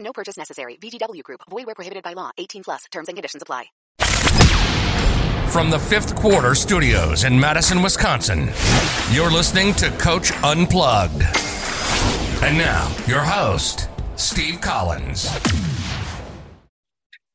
No purchase necessary. VGW Group. Void where prohibited by law. 18 plus. Terms and conditions apply. From the fifth quarter studios in Madison, Wisconsin, you're listening to Coach Unplugged. And now, your host, Steve Collins.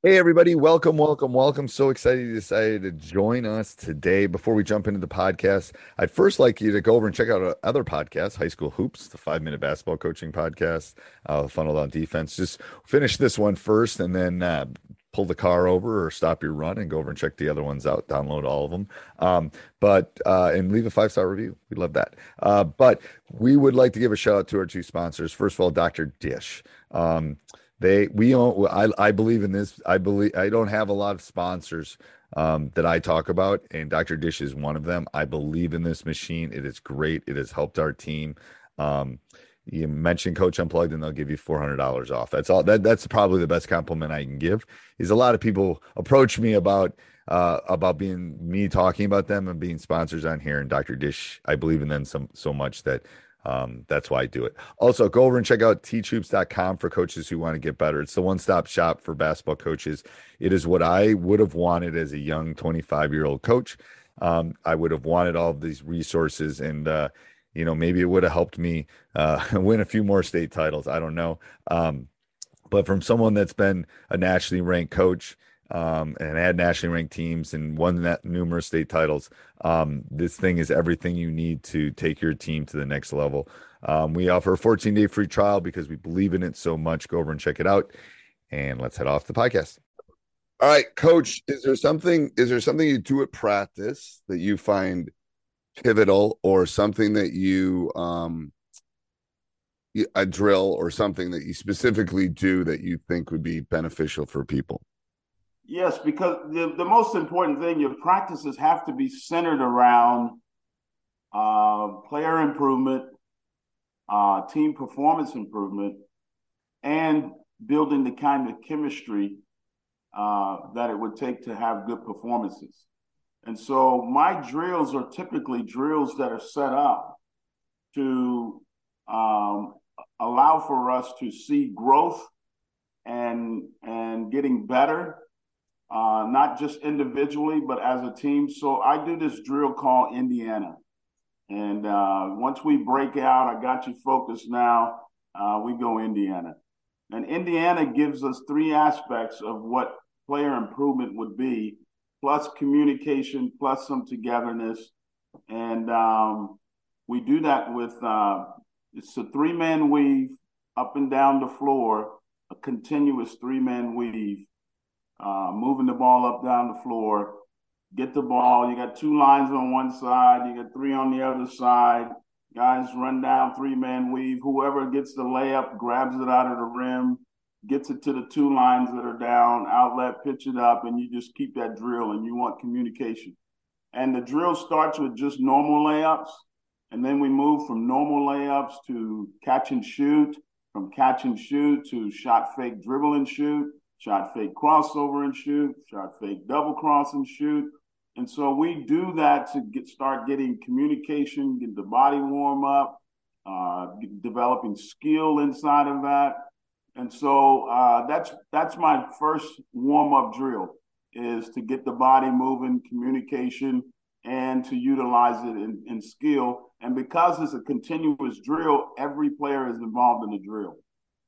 Hey, everybody. Welcome, welcome, welcome. So excited you decided to join us today. Before we jump into the podcast, I'd first like you to go over and check out our other podcasts High School Hoops, the five minute basketball coaching podcast, uh, Funnel Down Defense. Just finish this one first and then uh, pull the car over or stop your run and go over and check the other ones out. Download all of them. Um, but, uh, and leave a five star review. We love that. Uh, but we would like to give a shout out to our two sponsors. First of all, Dr. Dish. Um, they we own I, I believe in this i believe i don't have a lot of sponsors um, that i talk about and dr dish is one of them. I believe in this machine. It is great. It has helped our team. Um, you mention coach unplugged and they'll give you $400 off. That's all that that's probably the best compliment i can give is a lot of people approach me about uh, about being me talking about them and being sponsors on here and dr dish i believe in them so, so much that um, that's why I do it. Also, go over and check out teachhoops.com for coaches who want to get better. It's the one stop shop for basketball coaches. It is what I would have wanted as a young 25 year old coach. Um, I would have wanted all of these resources and, uh, you know, maybe it would have helped me uh, win a few more state titles. I don't know. Um, but from someone that's been a nationally ranked coach, um, and had nationally ranked teams and won that numerous state titles. Um, this thing is everything you need to take your team to the next level. Um, we offer a 14 day free trial because we believe in it so much. Go over and check it out. And let's head off the podcast. All right, coach, is there something is there something you do at practice that you find pivotal or something that you um a drill or something that you specifically do that you think would be beneficial for people? Yes, because the, the most important thing, your practices have to be centered around uh, player improvement, uh, team performance improvement, and building the kind of chemistry uh, that it would take to have good performances. And so my drills are typically drills that are set up to um, allow for us to see growth and and getting better uh, not just individually, but as a team. So I do this drill called Indiana. And uh, once we break out, I got you focused now, uh, we go Indiana. And Indiana gives us three aspects of what player improvement would be, plus communication, plus some togetherness. And um, we do that with uh, it's a three man weave up and down the floor, a continuous three man weave uh, moving the ball up down the floor. Get the ball. You got two lines on one side. You got three on the other side. Guys run down three man weave. Whoever gets the layup grabs it out of the rim, gets it to the two lines that are down, outlet, pitch it up, and you just keep that drill. And you want communication. And the drill starts with just normal layups. And then we move from normal layups to catch and shoot from catch and shoot to shot fake dribble and shoot, shot fake crossover and shoot, shot fake double cross and shoot. And so we do that to get start getting communication, get the body warm up, uh, developing skill inside of that. And so uh, that's that's my first warm up drill is to get the body moving, communication, and to utilize it in, in skill. And because it's a continuous drill, every player is involved in the drill.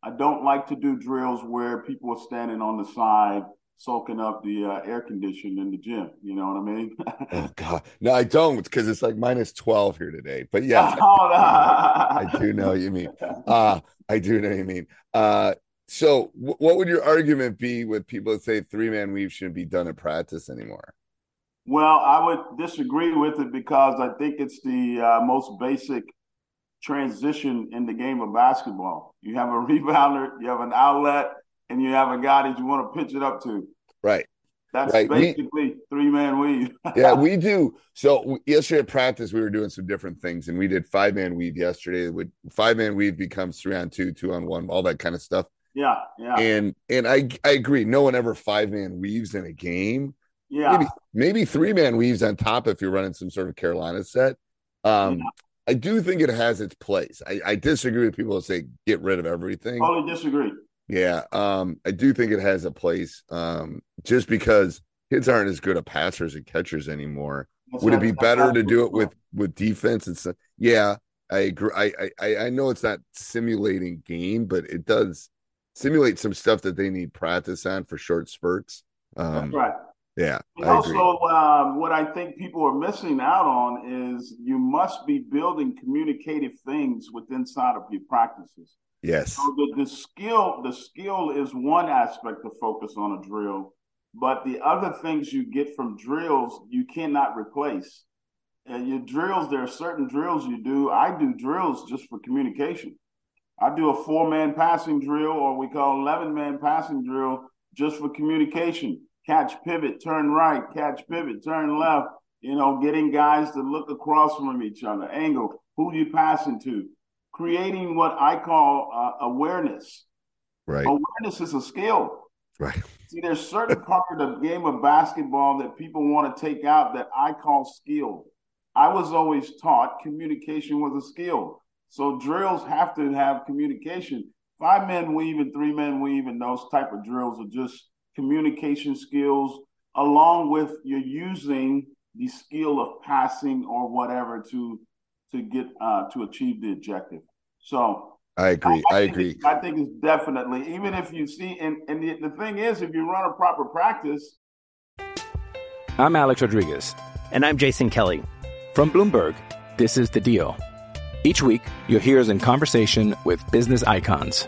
I don't like to do drills where people are standing on the side soaking up the uh, air conditioning in the gym. You know what I mean? oh God, no, I don't because it's like minus twelve here today. But yeah. I, I do know what you mean. Uh, I do know what you mean. Uh, so w- what would your argument be with people that say three man weave shouldn't be done in practice anymore? Well, I would disagree with it because I think it's the uh, most basic transition in the game of basketball. You have a rebounder, you have an outlet, and you have a guy that you want to pitch it up to. Right. That's right. basically three man weave. yeah, we do. So yesterday at practice, we were doing some different things, and we did five man weave yesterday. Would five man weave becomes three on two, two on one, all that kind of stuff. Yeah, yeah. And and I I agree. No one ever five man weaves in a game. Yeah. Maybe maybe three man weaves on top if you're running some sort of Carolina set. Um, yeah. I do think it has its place. I, I disagree with people who say get rid of everything. Totally disagree. Yeah, um, I do think it has a place. Um, just because kids aren't as good at passers and catchers anymore. That's Would it be better to do it with with defense and stuff? Yeah, I agree. I, I I know it's not simulating game, but it does simulate some stuff that they need practice on for short spurts. Um, That's right. Yeah. And also, um, what I think people are missing out on is you must be building communicative things with inside of your practices. Yes. So the, the skill, the skill is one aspect to focus on a drill, but the other things you get from drills you cannot replace. And your drills, there are certain drills you do. I do drills just for communication. I do a four man passing drill, or we call 11 man passing drill, just for communication catch pivot, turn right, catch pivot, turn left, you know, getting guys to look across from each other, angle, who you passing to, creating what I call uh, awareness. Right. Awareness is a skill. Right. See, there's certain part of the game of basketball that people want to take out that I call skill. I was always taught communication was a skill. So drills have to have communication. Five men weave and three men weave and those type of drills are just communication skills, along with you're using the skill of passing or whatever to to get uh, to achieve the objective. So I agree. I, I agree. I think it's definitely even if you see and and the, the thing is, if you run a proper practice. I'm Alex Rodriguez, and I'm Jason Kelly from Bloomberg. This is the Deal. Each week, you'll hear us in conversation with business icons.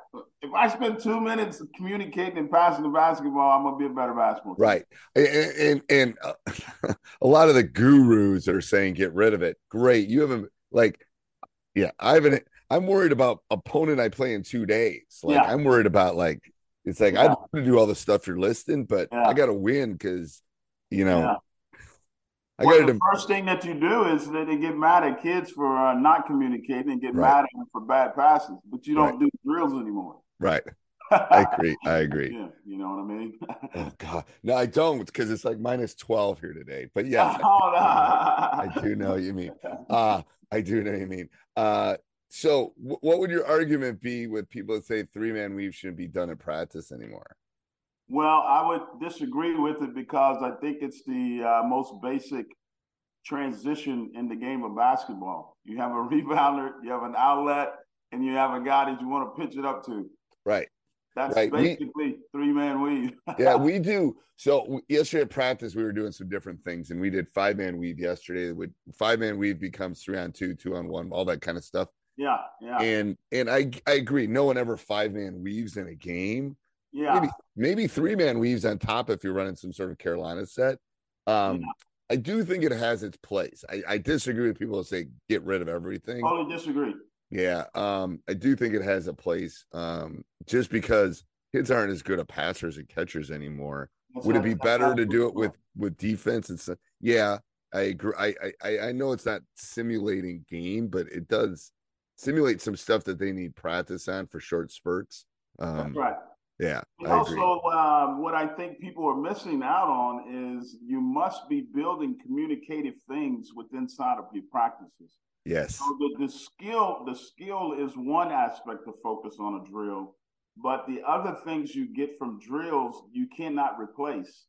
if I spend two minutes communicating and passing the basketball, I'm gonna be a better basketball. Player. Right, and and, and uh, a lot of the gurus are saying get rid of it. Great, you haven't like, yeah, I haven't. I'm worried about opponent I play in two days. Like yeah. I'm worried about like it's like yeah. I want to do all the stuff you're listing, but yeah. I got to win because you know I well, the first thing that you do is that they get mad at kids for uh, not communicating and get right. mad at them for bad passes, but you don't right. do drills anymore. Right. I agree. I agree. Yeah, you know what I mean. oh God, no, I don't because it's like minus twelve here today. But yeah, oh, no. I, I, do know what you mean. Uh I do know what you mean. Uh, so w- what would your argument be with people that say three man weave shouldn't be done in practice anymore? Well, I would disagree with it because I think it's the uh, most basic transition in the game of basketball. You have a rebounder, you have an outlet, and you have a guy that you want to pitch it up to. Right. That's right. basically three man weave. yeah, we do. So yesterday at practice, we were doing some different things, and we did five man weave yesterday. With five man weave becomes three on two, two on one, all that kind of stuff. Yeah, yeah. And and I I agree. No one ever five man weaves in a game, Yeah. Maybe, maybe three man weaves on top if you're running some sort of Carolina set. Um, yeah. I do think it has its place. I, I disagree with people who say get rid of everything. Totally disagree. Yeah. Um, I do think it has a place. Um, just because kids aren't as good at passers and catchers anymore. That's Would it be better to do it with with defense and stuff? Yeah, I agree. I, I I know it's not simulating game, but it does simulate some stuff that they need practice on for short spurts. Um, That's right. Yeah. also, um, what I think people are missing out on is you must be building communicative things within inside of your practices. Yes. So the, the skill, the skill is one aspect to focus on a drill, but the other things you get from drills you cannot replace.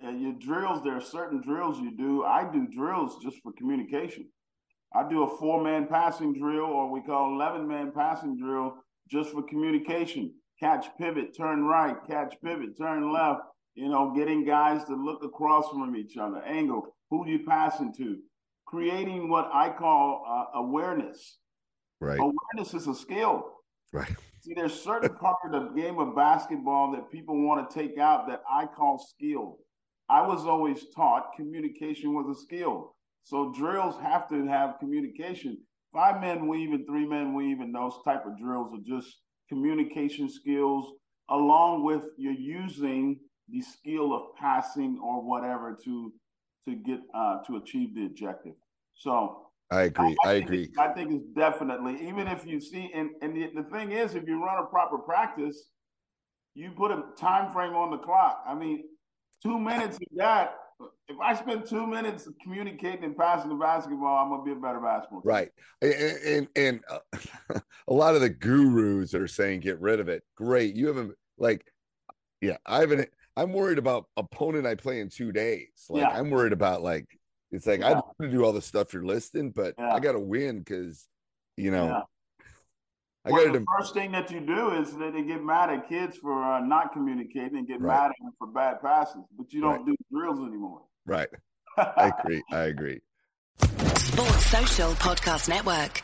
And your drills, there are certain drills you do. I do drills just for communication. I do a four man passing drill, or we call 11 man passing drill, just for communication catch pivot, turn right, catch pivot, turn left, you know, getting guys to look across from each other, angle, who you passing to, creating what I call uh, awareness. Right. Awareness is a skill. Right. See, there's certain part of the game of basketball that people want to take out that I call skill. I was always taught communication was a skill. So drills have to have communication. Five men weave and three men weave and those type of drills are just communication skills, along with you're using the skill of passing or whatever to to get uh, to achieve the objective. So I agree. I, I agree. I think it's definitely even if you see and and the, the thing is, if you run a proper practice, you put a time frame on the clock. I mean, two minutes of that if I spend two minutes communicating and passing the basketball, I'm gonna be a better basketball. Player. Right, and and, and uh, a lot of the gurus are saying get rid of it. Great, you haven't like, yeah, I haven't. I'm worried about opponent I play in two days. Like yeah. I'm worried about like it's like yeah. I want to do all the stuff you're listing, but yeah. I got to win because you know I well, got the first thing that you do is that they get mad at kids for uh, not communicating and get right. mad at them for bad passes, but you don't right. do drills anymore. Right. I agree. I agree. Sports Social Podcast Network.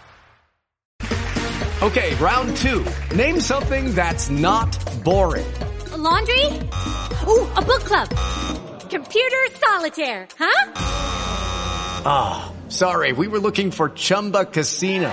Okay, round two. Name something that's not boring. A laundry? Ooh, a book club. Computer solitaire, huh? Ah, oh, sorry. We were looking for Chumba Casino.